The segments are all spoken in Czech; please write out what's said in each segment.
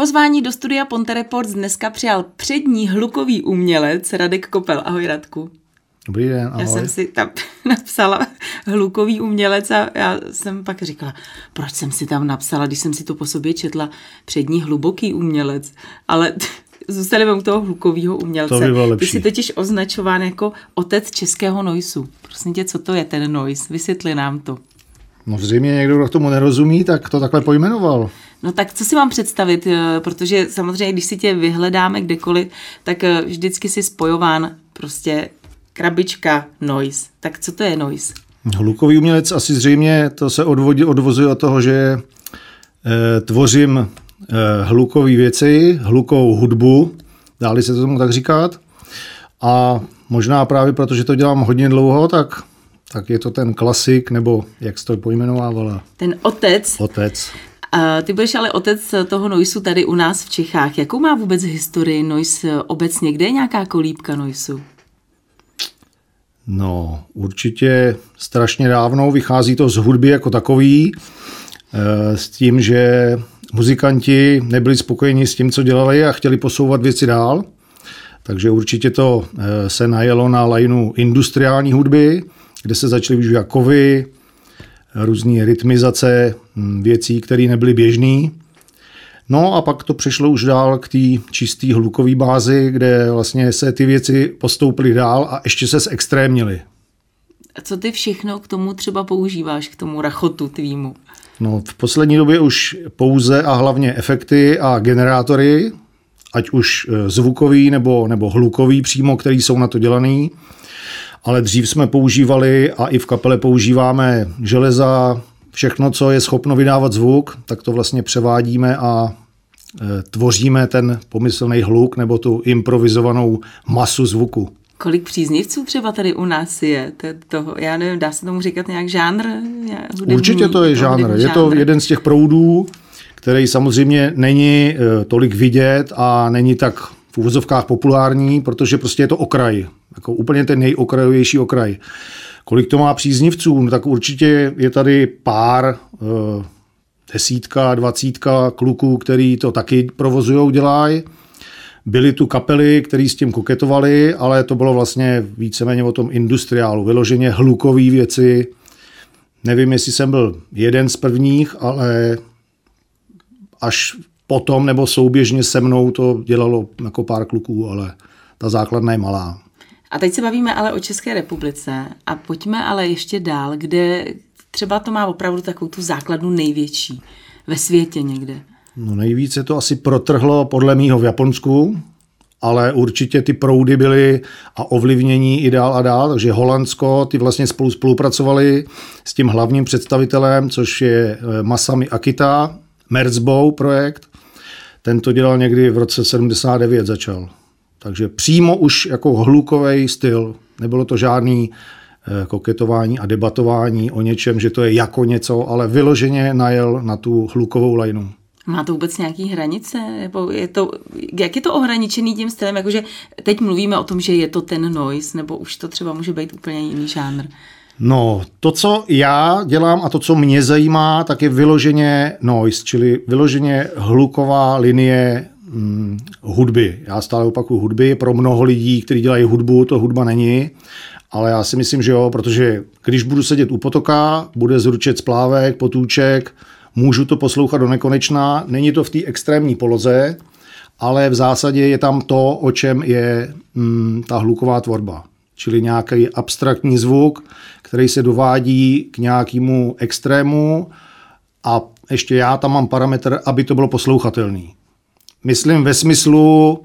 Pozvání do studia Ponte Reports dneska přijal přední hlukový umělec Radek Kopel. Ahoj Radku. Dobrý den, ahoj. Já jsem si tam napsala hlukový umělec a já jsem pak říkala, proč jsem si tam napsala, když jsem si to po sobě četla, přední hluboký umělec, ale zůstaneme u toho hlukového umělce. To by bylo lepší. Ty jsi totiž označován jako otec českého noisu. Prosím tě, co to je ten noise? Vysvětli nám to. No zřejmě někdo, kdo k tomu nerozumí, tak to takhle pojmenoval. No tak co si mám představit, eh, protože samozřejmě, když si tě vyhledáme kdekoliv, tak eh, vždycky si spojován prostě krabička noise. Tak co to je noise? Hlukový umělec asi zřejmě to se odvodí, odvozuje od toho, že e, tvořím e, hlukové věci, hlukovou hudbu, dáli se to tomu tak říkat. A možná právě proto, že to dělám hodně dlouho, tak, tak je to ten klasik, nebo jak se to pojmenovávala? Ten otec. Otec. Ty budeš ale otec toho noisu tady u nás v Čechách. Jakou má vůbec historii noise obecně? Kde je nějaká kolíbka noisu? No, určitě strašně dávno vychází to z hudby jako takový, eh, s tím, že muzikanti nebyli spokojeni s tím, co dělali a chtěli posouvat věci dál. Takže určitě to eh, se najelo na lajnu industriální hudby, kde se začaly využívat kovy, různé rytmizace hm, věcí, které nebyly běžné. No a pak to přešlo už dál k té čisté hlukové bázi, kde vlastně se ty věci postoupily dál a ještě se zextrémnily. A co ty všechno k tomu třeba používáš, k tomu rachotu tvýmu? No, v poslední době už pouze a hlavně efekty a generátory, ať už e, zvukový nebo, nebo hlukový přímo, který jsou na to dělaný. Ale dřív jsme používali a i v kapele používáme železa, všechno, co je schopno vydávat zvuk, tak to vlastně převádíme a e, tvoříme ten pomyslný hluk nebo tu improvizovanou masu zvuku. Kolik příznivců třeba tady u nás je? Toho, já nevím, dá se tomu říkat nějak žánr? Hudební, Určitě to je žánr. Je to jeden z těch proudů, který samozřejmě není e, tolik vidět a není tak v úvozovkách populární, protože prostě je to okraj. Jako úplně ten nejokrajovější okraj. Kolik to má příznivců? No, tak určitě je tady pár, eh, desítka, dvacítka kluků, který to taky provozují, dělají. Byly tu kapely, které s tím koketovali, ale to bylo vlastně víceméně o tom industriálu, vyloženě hlukové věci. Nevím, jestli jsem byl jeden z prvních, ale až potom nebo souběžně se mnou to dělalo jako pár kluků, ale ta základna je malá. A teď se bavíme ale o České republice a pojďme ale ještě dál, kde třeba to má opravdu takovou tu základnu největší ve světě někde. No nejvíce to asi protrhlo podle mýho v Japonsku, ale určitě ty proudy byly a ovlivnění i dál a dál, takže Holandsko, ty vlastně spolu spolupracovali s tím hlavním představitelem, což je eh, Masami Akita, Merzbow projekt. Ten to dělal někdy v roce 79 začal. Takže přímo už jako hlukový styl. Nebylo to žádný eh, koketování a debatování o něčem, že to je jako něco, ale vyloženě najel na tu hlukovou lajnu. Má to vůbec nějaký hranice? Nebo je to, jak je to ohraničený tím stylem? Jakože teď mluvíme o tom, že je to ten noise, nebo už to třeba může být úplně jiný žánr? No, to, co já dělám a to, co mě zajímá, tak je vyloženě noise, čili vyloženě hluková linie hm, hudby. Já stále opakuju hudby. Pro mnoho lidí, kteří dělají hudbu, to hudba není. Ale já si myslím, že jo, protože když budu sedět u potoka, bude zručet splávek, potůček, můžu to poslouchat do nekonečna. Není to v té extrémní poloze, ale v zásadě je tam to, o čem je hm, ta hluková tvorba. Čili nějaký abstraktní zvuk, který se dovádí k nějakému extrému a ještě já tam mám parametr, aby to bylo poslouchatelný. Myslím ve smyslu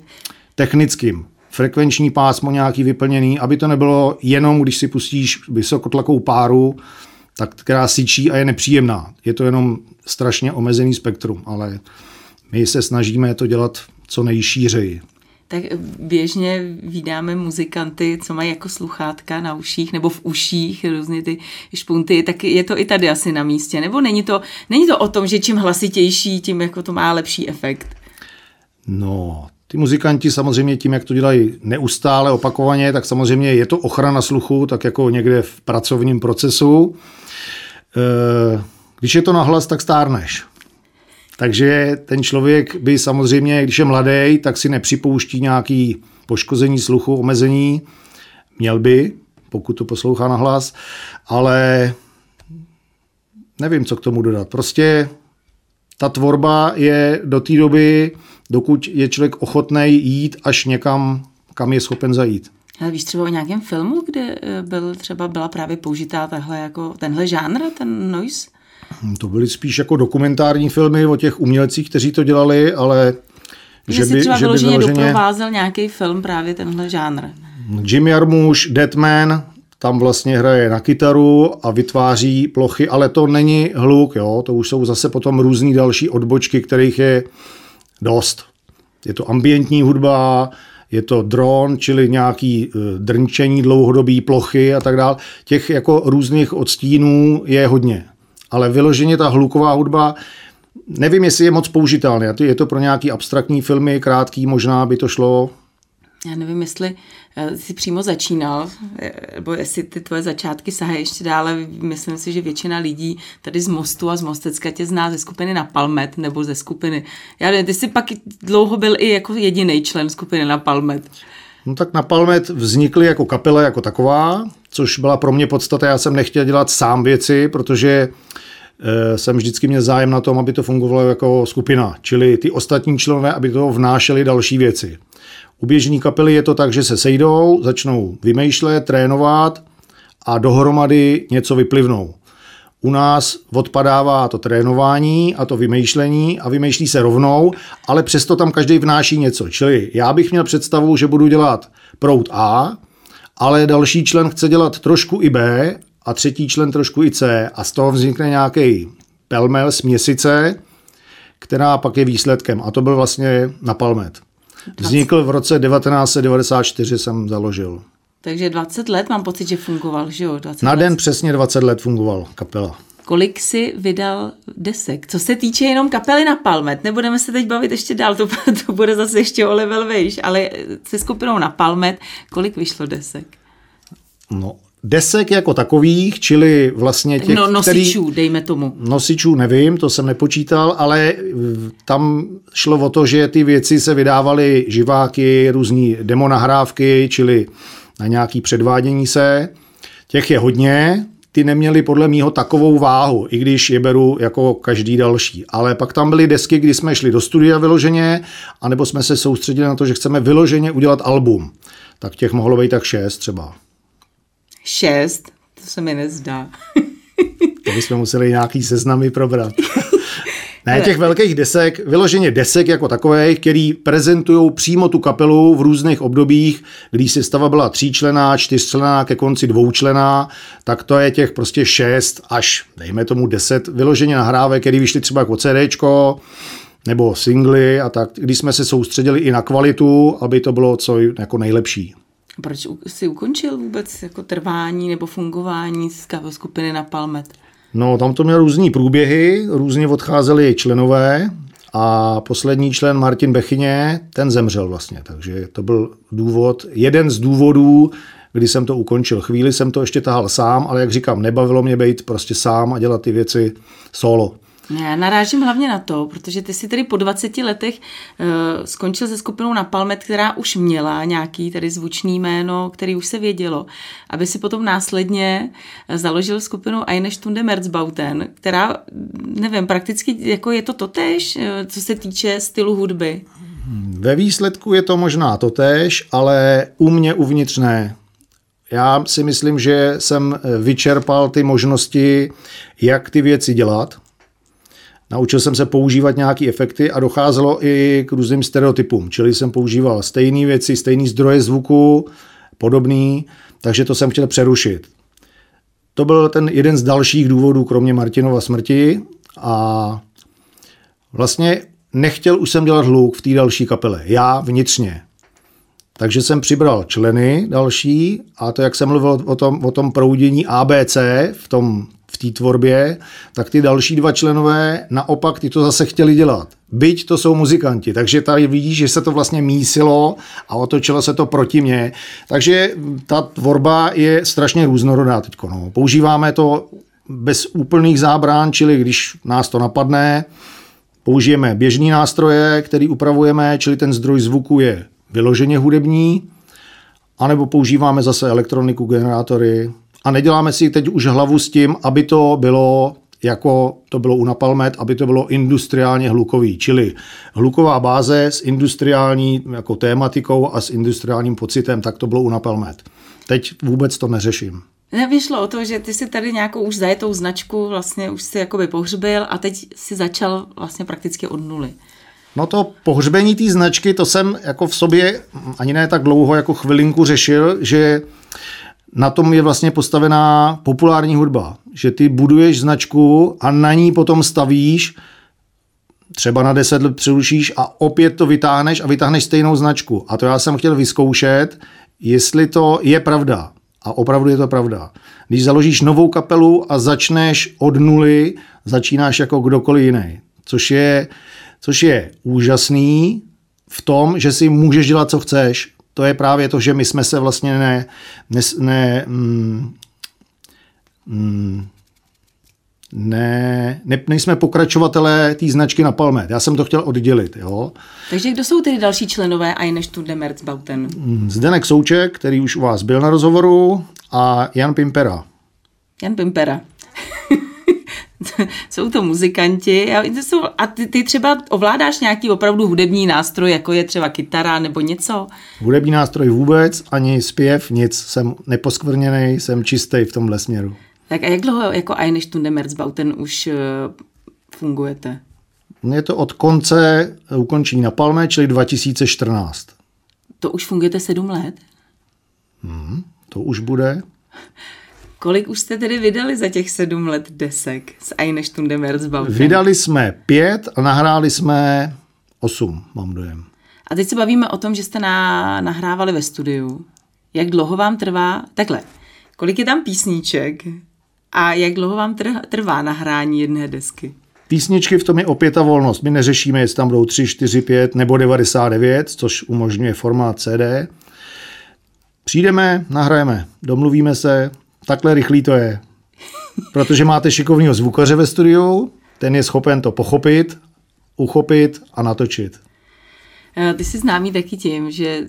technickým. Frekvenční pásmo nějaký vyplněný, aby to nebylo jenom, když si pustíš vysokotlakou páru, tak která syčí a je nepříjemná. Je to jenom strašně omezený spektrum, ale my se snažíme to dělat co nejšířeji. Tak běžně vydáme muzikanty, co mají jako sluchátka na uších nebo v uších, různě ty špunty, tak je to i tady asi na místě. Nebo není to, není to o tom, že čím hlasitější, tím jako to má lepší efekt? No, ty muzikanti samozřejmě tím, jak to dělají neustále, opakovaně, tak samozřejmě je to ochrana sluchu, tak jako někde v pracovním procesu. Eh, když je to nahlas, tak stárneš. Takže ten člověk by samozřejmě, když je mladý, tak si nepřipouští nějaký poškození sluchu, omezení. Měl by, pokud to poslouchá na hlas, ale nevím, co k tomu dodat. Prostě ta tvorba je do té doby, dokud je člověk ochotný jít až někam, kam je schopen zajít. Ale víš třeba o nějakém filmu, kde eh, byl třeba byla právě použitá tahle jako tenhle žánr, ten noise? To byly spíš jako dokumentární filmy o těch umělcích, kteří to dělali, ale že, by, třeba že by vyloženě doprovázel nějaký film právě tenhle žánr. Jim Jarmusch, Deadman, tam vlastně hraje na kytaru a vytváří plochy, ale to není hluk, jo? to už jsou zase potom různý další odbočky, kterých je dost. Je to ambientní hudba, je to dron, čili nějaký eh, drnčení dlouhodobý plochy a tak dále. Těch jako různých odstínů je hodně. Ale vyloženě ta hluková hudba, nevím, jestli je moc použitelné. Je to pro nějaký abstraktní filmy, krátký, možná by to šlo, já nevím, jestli eh, jsi přímo začínal, eh, nebo jestli ty tvoje začátky sahají ještě dále. Myslím si, že většina lidí tady z Mostu a z Mostecka tě zná ze skupiny na Palmet nebo ze skupiny. Já nevím, ty jsi pak dlouho byl i jako jediný člen skupiny na Palmet. No tak na Palmet vznikly jako kapela jako taková, což byla pro mě podstata. Já jsem nechtěl dělat sám věci, protože eh, jsem vždycky měl zájem na tom, aby to fungovalo jako skupina, čili ty ostatní členové, aby to vnášeli další věci. U běžní kapely je to tak, že se sejdou, začnou vymýšlet, trénovat a dohromady něco vyplivnou. U nás odpadává to trénování a to vymýšlení a vymýšlí se rovnou, ale přesto tam každý vnáší něco. Čili já bych měl představu, že budu dělat prout A, ale další člen chce dělat trošku i B a třetí člen trošku i C a z toho vznikne nějaký pelmel, směsice, která pak je výsledkem. A to byl vlastně napalmet. Vznikl v roce 1994, jsem založil. Takže 20 let mám pocit, že fungoval, že jo? 20 Na den let. přesně 20 let fungoval kapela. Kolik si vydal desek? Co se týče jenom kapely na Palmet, nebudeme se teď bavit ještě dál, to, to bude zase ještě o level vejš, ale se skupinou na Palmet, kolik vyšlo desek? No, desek jako takových, čili vlastně těch, no, nosičů, který, dejme tomu. Nosičů nevím, to jsem nepočítal, ale tam šlo o to, že ty věci se vydávaly živáky, různý demonahrávky, čili na nějaký předvádění se. Těch je hodně, ty neměly podle mýho takovou váhu, i když je beru jako každý další. Ale pak tam byly desky, kdy jsme šli do studia vyloženě, anebo jsme se soustředili na to, že chceme vyloženě udělat album. Tak těch mohlo být tak šest třeba. Šest, to se mi nezdá. to bychom museli nějaký seznamy probrat. Ne, těch velkých desek, vyloženě desek jako takových, který prezentují přímo tu kapelu v různých obdobích, když si stava byla tříčlená, čtyřčlená, ke konci dvoučlená, tak to je těch prostě šest až, dejme tomu deset vyloženě nahrávek, který vyšly třeba jako CDčko, nebo singly a tak, když jsme se soustředili i na kvalitu, aby to bylo co jako nejlepší. Proč jsi ukončil vůbec jako trvání nebo fungování skupiny na Palmet? No, tam to mělo různý průběhy, různě odcházeli členové a poslední člen Martin Bechyně, ten zemřel vlastně, takže to byl důvod, jeden z důvodů, kdy jsem to ukončil. Chvíli jsem to ještě tahal sám, ale jak říkám, nebavilo mě být prostě sám a dělat ty věci solo. Já narážím hlavně na to, protože ty si tedy po 20 letech uh, skončil se skupinou na Palmet, která už měla nějaký tady zvučný jméno, který už se vědělo, aby si potom následně založil skupinu Eine Stunde Merzbauten, která, nevím, prakticky jako je to totéž, eh, co se týče stylu hudby. Ve výsledku je to možná totéž, ale u mě uvnitř ne. Já si myslím, že jsem vyčerpal ty možnosti, jak ty věci dělat Naučil jsem se používat nějaké efekty a docházelo i k různým stereotypům, čili jsem používal stejné věci, stejný zdroje zvuku, podobný, takže to jsem chtěl přerušit. To byl ten jeden z dalších důvodů, kromě Martinova smrti a vlastně nechtěl už jsem dělat hluk v té další kapele, já vnitřně. Takže jsem přibral členy další a to, jak jsem mluvil o tom, o tom proudění ABC v tom v té tvorbě, tak ty další dva členové naopak ty to zase chtěli dělat. Byť to jsou muzikanti, takže tady vidíš, že se to vlastně mísilo a otočilo se to proti mně. Takže ta tvorba je strašně různorodá teď. No. Používáme to bez úplných zábrán, čili když nás to napadne, použijeme běžný nástroje, který upravujeme, čili ten zdroj zvuku je vyloženě hudební, anebo používáme zase elektroniku, generátory a neděláme si teď už hlavu s tím, aby to bylo jako to bylo u Napalmet, aby to bylo industriálně hlukový, čili hluková báze s industriální jako tématikou a s industriálním pocitem, tak to bylo u Napalmet. Teď vůbec to neřeším. Nevyšlo o to, že ty si tady nějakou už zajetou značku vlastně už si jakoby pohřbil a teď si začal vlastně prakticky od nuly. No to pohřbení té značky, to jsem jako v sobě ani ne tak dlouho jako chvilinku řešil, že na tom je vlastně postavená populární hudba. Že ty buduješ značku a na ní potom stavíš, třeba na deset let přerušíš a opět to vytáhneš a vytáhneš stejnou značku. A to já jsem chtěl vyzkoušet, jestli to je pravda. A opravdu je to pravda. Když založíš novou kapelu a začneš od nuly, začínáš jako kdokoliv jiný. Což je, což je úžasný v tom, že si můžeš dělat, co chceš. To je právě to, že my jsme se vlastně ne, ne, ne mm, mm, ne, ne, nejsme pokračovatelé té značky na Palmet. Já jsem to chtěl oddělit. Jo. Takže kdo jsou tedy další členové a než tu Demerzbauten? Mm, Zdenek Souček, který už u vás byl na rozhovoru, a Jan Pimpera. Jan Pimpera. jsou to muzikanti a ty, ty třeba ovládáš nějaký opravdu hudební nástroj, jako je třeba kytara nebo něco? Hudební nástroj vůbec, ani zpěv, nic. Jsem neposkvrněný, jsem čistý v tomhle směru. Tak a jak dlouho jako Eine Stunde Merzbauten už uh, fungujete? Je to od konce ukončení na Palme, čili 2014. To už fungujete sedm let? Hmm, to už bude. Kolik už jste tedy vydali za těch sedm let desek s Eine Stunde Merzbauten? Vydali jsme pět a nahráli jsme osm, mám dojem. A teď se bavíme o tom, že jste na, nahrávali ve studiu. Jak dlouho vám trvá? Takhle, kolik je tam písníček a jak dlouho vám trvá nahrání jedné desky? Písničky v tom je opět ta volnost. My neřešíme, jestli tam budou 3, 4, 5 nebo 99, což umožňuje formát CD. Přijdeme, nahrajeme, domluvíme se, takhle rychlý to je. Protože máte šikovného zvukaře ve studiu, ten je schopen to pochopit, uchopit a natočit. Eh, ty jsi známý taky tím, že,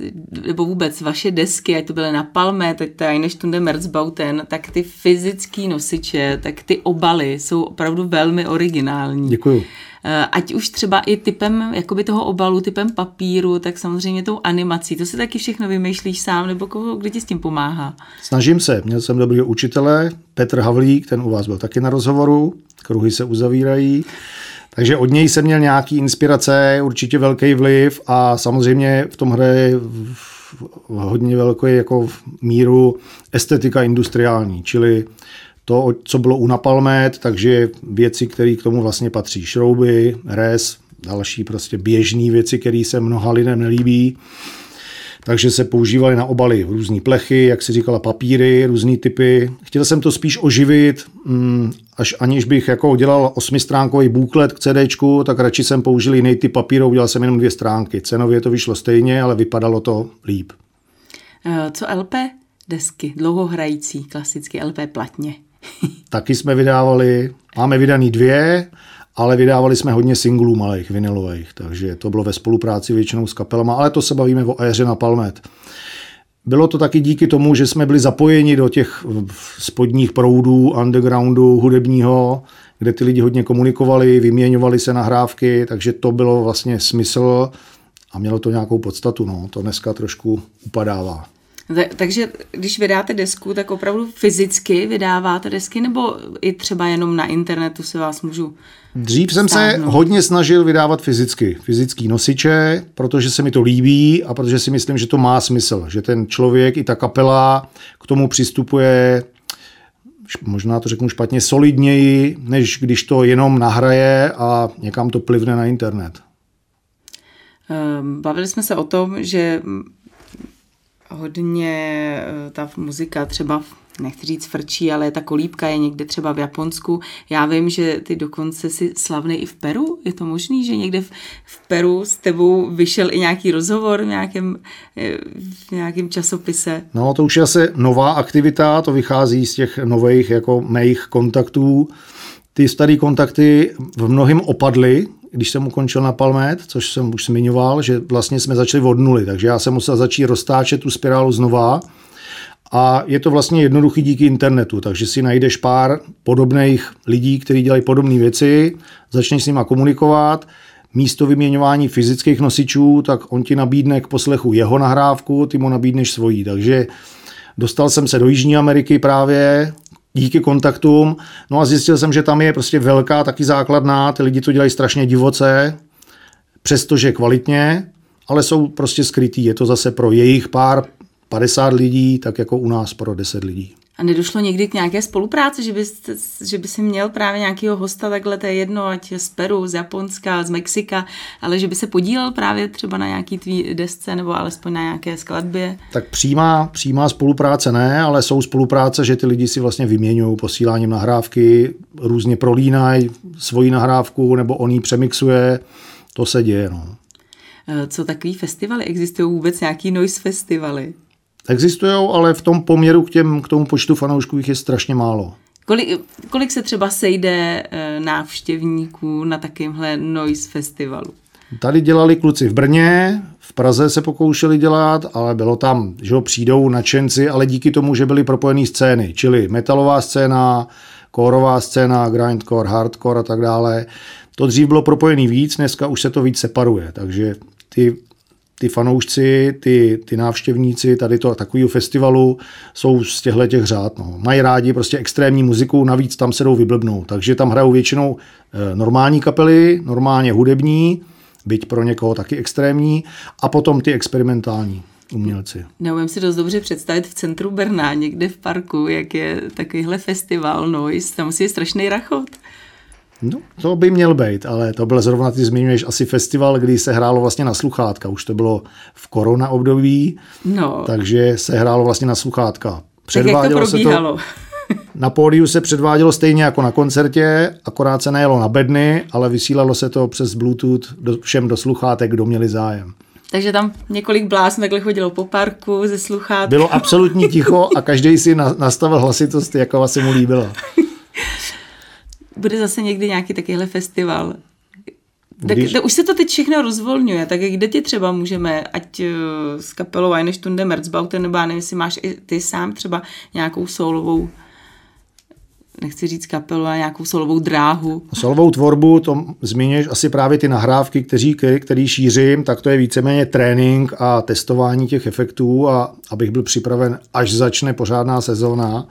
nebo vůbec vaše desky, ať to byly na Palme, teď ta Eine Stunde Merzbauten, tak ty fyzické nosiče, tak ty obaly jsou opravdu velmi originální. Děkuju. Eh, ať už třeba i typem jakoby toho obalu, typem papíru, tak samozřejmě tou animací. To si taky všechno vymýšlíš sám, nebo koho, kdo ti s tím pomáhá? Snažím se. Měl jsem dobrý učitele, Petr Havlík, ten u vás byl taky na rozhovoru, kruhy se uzavírají. Takže od něj jsem měl nějaký inspirace, určitě velký vliv a samozřejmě v tom hraje hodně velký jako míru estetika industriální, čili to, co bylo u Napalmet, takže věci, které k tomu vlastně patří, šrouby, res, další prostě běžné věci, které se mnoha lidem nelíbí takže se používaly na obaly různé plechy, jak si říkala, papíry, různé typy. Chtěl jsem to spíš oživit, mm, až aniž bych jako dělal osmistránkový buklet k CDčku, tak radši jsem použil jiný typ papíru, udělal jsem jenom dvě stránky. Cenově to vyšlo stejně, ale vypadalo to líp. Eh, co LP? Desky, dlouhohrající, klasicky LP platně. Taky jsme vydávali, máme vydaný dvě, ale vydávali jsme hodně singlů malých, vinilových, takže to bylo ve spolupráci většinou s kapelama, ale to se bavíme o éře na Palmet. Bylo to taky díky tomu, že jsme byli zapojeni do těch spodních proudů, undergroundu, hudebního, kde ty lidi hodně komunikovali, vyměňovali se nahrávky, takže to bylo vlastně smysl a mělo to nějakou podstatu. No. To dneska trošku upadává. Takže když vydáte desku, tak opravdu fyzicky vydáváte desky, nebo i třeba jenom na internetu se vás můžu Dřív jsem stáhnout. se hodně snažil vydávat fyzicky, fyzický nosiče, protože se mi to líbí a protože si myslím, že to má smysl, že ten člověk i ta kapela k tomu přistupuje možná to řeknu špatně, solidněji, než když to jenom nahraje a někam to plivne na internet. Ehm, bavili jsme se o tom, že hodně eh, ta muzika třeba nechci říct frčí, ale ta kolíbka je někde třeba v Japonsku. Já vím, že ty dokonce si slavný i v Peru. Je to možný, že někde v, v Peru s tebou vyšel i nějaký rozhovor v nějakém, eh, v nějakém časopise? No, to už je asi nová aktivita, to vychází z těch nových jako mých kontaktů. Ty staré kontakty v mnohým opadly, když jsem ukončil na Palmet, což jsem už zmiňoval, že vlastně jsme začali od nuly, takže já jsem musel začít roztáčet tu spirálu znova. A je to vlastně jednoduchý díky internetu, takže si najdeš pár podobných lidí, kteří dělají podobné věci, začneš s nimi komunikovat, místo vyměňování fyzických nosičů, tak on ti nabídne k poslechu jeho nahrávku, ty mu nabídneš svojí. Takže dostal jsem se do Jižní Ameriky právě, díky kontaktům. No a zjistil jsem, že tam je prostě velká taky základná, ty lidi to dělají strašně divoce, přestože kvalitně, ale jsou prostě skrytý. Je to zase pro jejich pár 50 lidí, tak jako u nás pro 10 lidí. A nedošlo někdy k nějaké spolupráci, že by, že by si měl právě nějakého hosta takhle, to je jedno, ať z Peru, z Japonska, z Mexika, ale že by se podílel právě třeba na nějaký tvý desce nebo alespoň na nějaké skladbě? Tak přímá, přímá spolupráce ne, ale jsou spolupráce, že ty lidi si vlastně vyměňují posíláním nahrávky, různě prolínají svoji nahrávku nebo on ji přemixuje, to se děje. No. Eh, co takový festivaly? Existují vůbec nějaký noise festivaly? Existují, ale v tom poměru k, těm, k tomu počtu fanoušků jich je strašně málo. Kolik, kolik se třeba sejde eh, návštěvníků na takovémhle noise festivalu? Tady dělali kluci v Brně, v Praze se pokoušeli dělat, ale bylo tam, že ho přijdou nadšenci, ale díky tomu, že byly propojené scény, čili metalová scéna, kórová scéna, grindcore, hardcore a tak dále. To dřív bylo propojený víc, dneska už se to víc separuje, takže ty ty fanoušci, ty, ty návštěvníci tady to takového festivalu jsou z těchto těch řád. No. Mají rádi prostě extrémní muziku, navíc tam se jdou vyblbnout. Takže tam hrajou většinou eh, normální kapely, normálně hudební, byť pro někoho taky extrémní, a potom ty experimentální umělci. Neumím si dost dobře představit v centru Brna, někde v parku, jak je takovýhle festival Noise, tam musí je strašný rachot. No, to by měl být, ale to byl zrovna, ty zmiňuješ, asi festival, kdy se hrálo vlastně na sluchátka. Už to bylo v korona období, no. takže se hrálo vlastně na sluchátka. Předvádělo tak jak to probíhalo? Se to, na pódiu se předvádělo stejně jako na koncertě, akorát se nejelo na bedny, ale vysílalo se to přes Bluetooth do, všem do sluchátek, kdo měli zájem. Takže tam několik bláznek chodilo po parku ze sluchátky. Bylo absolutní ticho a každý si nastavil hlasitost, jako se mu líbilo bude zase někdy nějaký takovýhle festival. Tak, Když... už se to teď všechno rozvolňuje, tak kde ti třeba můžeme, ať uh, s kapelou Eine Stunde Merzbauten, nebo já nevím, jestli máš i ty sám třeba nějakou solovou nechci říct kapelu, ale nějakou solovou dráhu. Solovou tvorbu, to zmíníš asi právě ty nahrávky, kteří, který šířím, tak to je víceméně trénink a testování těch efektů a abych byl připraven, až začne pořádná sezóna.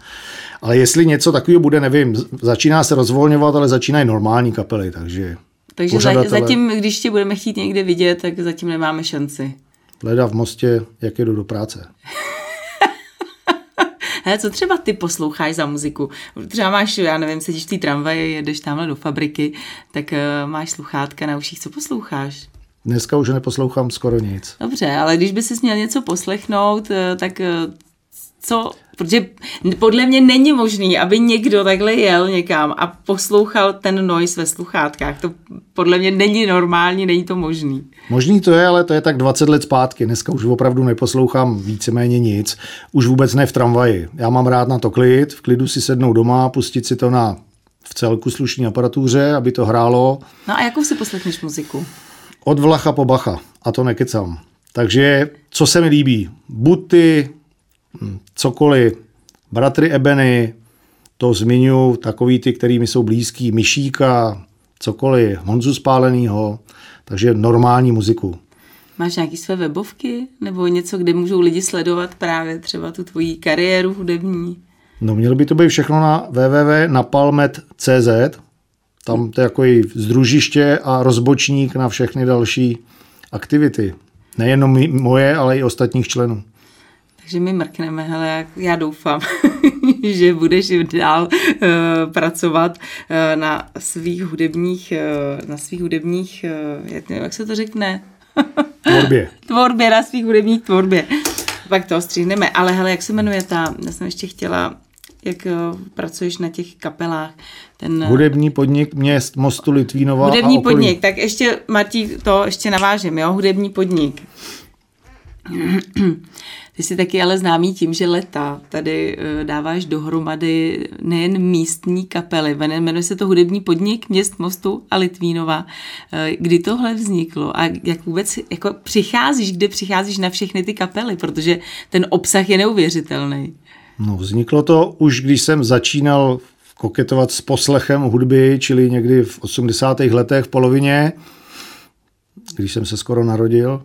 Ale jestli něco takového bude, nevím, začíná se rozvolňovat, ale začínají normální kapely, takže takže pořadatele... zatím, když tě budeme chtít někde vidět, tak zatím nemáme šanci. Leda v mostě, jak jedu do práce. Hele, co třeba ty posloucháš za muziku? Třeba máš, já nevím, sedíš v té tramvaji, jedeš tamhle do fabriky, tak uh, máš sluchátka na uších, co posloucháš? Dneska už neposlouchám skoro nic. Dobře, ale když by si měl něco poslechnout, eh, tak eh, co, protože podle mě není možný, aby někdo takhle jel někam a poslouchal ten noise ve sluchátkách. To podle mě není normální, není to možný. Možný to je, ale to je tak 20 let zpátky. Dneska už opravdu neposlouchám víceméně nic. Už vůbec ne v tramvaji. Já mám rád na to klid, v klidu si sednout doma, pustit si to na v celku slušní aparatuře, aby to hrálo. No a jakou si poslechneš muziku? Od Vlacha po Bacha. A to nekecám. Takže co se mi líbí? Buty, cokoliv. Bratry Ebeny, to zmiňu, takový ty, kterými jsou blízký, Myšíka, cokoliv, Honzu Spálenýho, takže normální muziku. Máš nějaké své webovky nebo něco, kde můžou lidi sledovat právě třeba tu tvoji kariéru hudební? No mělo by to být všechno na www.napalmet.cz, tam to je jako i združiště a rozbočník na všechny další aktivity. Nejenom moje, ale i ostatních členů. Takže my mrkneme, hele, já doufám, že budeš dál uh, pracovat uh, na svých hudebních, uh, na svých hudebních, uh, jak, jak se to řekne? Tvorbě. tvorbě, na svých hudebních tvorbě. Pak to stříhneme. Ale hele, jak se jmenuje ta, já jsem ještě chtěla, jak uh, pracuješ na těch kapelách. Ten, Hudební podnik měst Mostu Litvínova Hudební podnik, tak ještě Martí, to ještě navážím, jo, hudební podnik. Ty jsi taky ale známý tím, že leta tady eh, dáváš dohromady nejen místní kapely, jmenuje se to hudební podnik měst Mostu a Litvínova. Eh, kdy tohle vzniklo a jak vůbec jako přicházíš, kde přicházíš na všechny ty kapely, protože ten obsah je neuvěřitelný. No, vzniklo to už, když jsem začínal koketovat s poslechem hudby, čili někdy v 80. letech v polovině, když jsem se skoro narodil.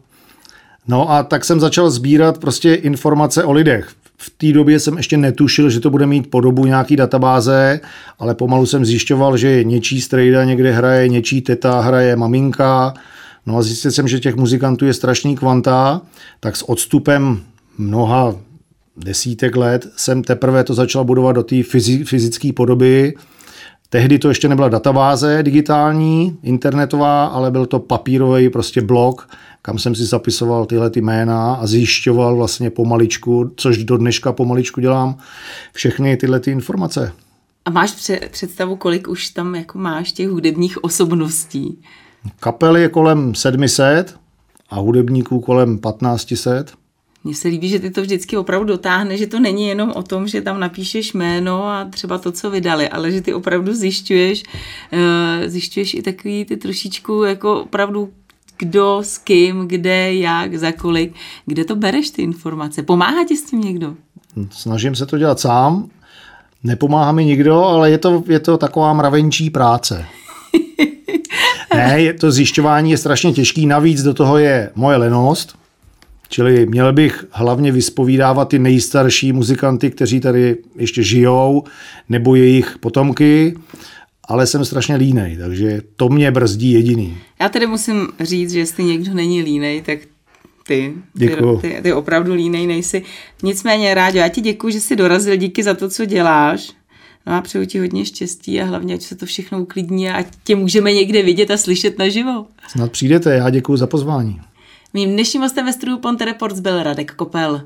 No a tak jsem začal sbírat prostě informace o lidech. V té době jsem ještě netušil, že to bude mít podobu nějaký databáze, ale pomalu jsem zjišťoval, že něčí strejda někde hraje, něčí teta hraje, maminka. No a zjistil jsem, že těch muzikantů je strašný kvanta, tak s odstupem mnoha desítek let jsem teprve to začal budovat do té fyzické podoby. Tehdy to ještě nebyla databáze digitální, internetová, ale byl to papírový prostě blog, kam jsem si zapisoval tyhle ty jména a zjišťoval vlastně pomaličku, což do dneška pomaličku dělám, všechny tyhle ty informace. A máš představu, kolik už tam jako máš těch hudebních osobností? Kapel je kolem 700 a hudebníků kolem 1500. Mně se líbí, že ty to vždycky opravdu dotáhne, že to není jenom o tom, že tam napíšeš jméno a třeba to, co vydali, ale že ty opravdu zjišťuješ, eh, zjišťuješ i takový ty trošičku jako opravdu kdo, s kým, kde, jak, za kolik. Kde to bereš ty informace? Pomáhá ti s tím někdo? Snažím se to dělat sám. Nepomáhá mi nikdo, ale je to, je to taková mravenčí práce. ne, to zjišťování je strašně těžký, navíc do toho je moje lenost, čili měl bych hlavně vyspovídávat ty nejstarší muzikanty, kteří tady ještě žijou, nebo jejich potomky ale jsem strašně línej, takže to mě brzdí jediný. Já tedy musím říct, že jestli někdo není línej, tak ty. Ty, ty, ty opravdu línej nejsi. Nicméně, rád, já ti děkuji, že jsi dorazil, díky za to, co děláš. No a přeju ti hodně štěstí a hlavně, ať se to všechno uklidní a tě můžeme někde vidět a slyšet naživo. Snad přijdete, já děkuji za pozvání. Mým dnešním hostem ve studiu Ponte Reports byl Radek Kopel.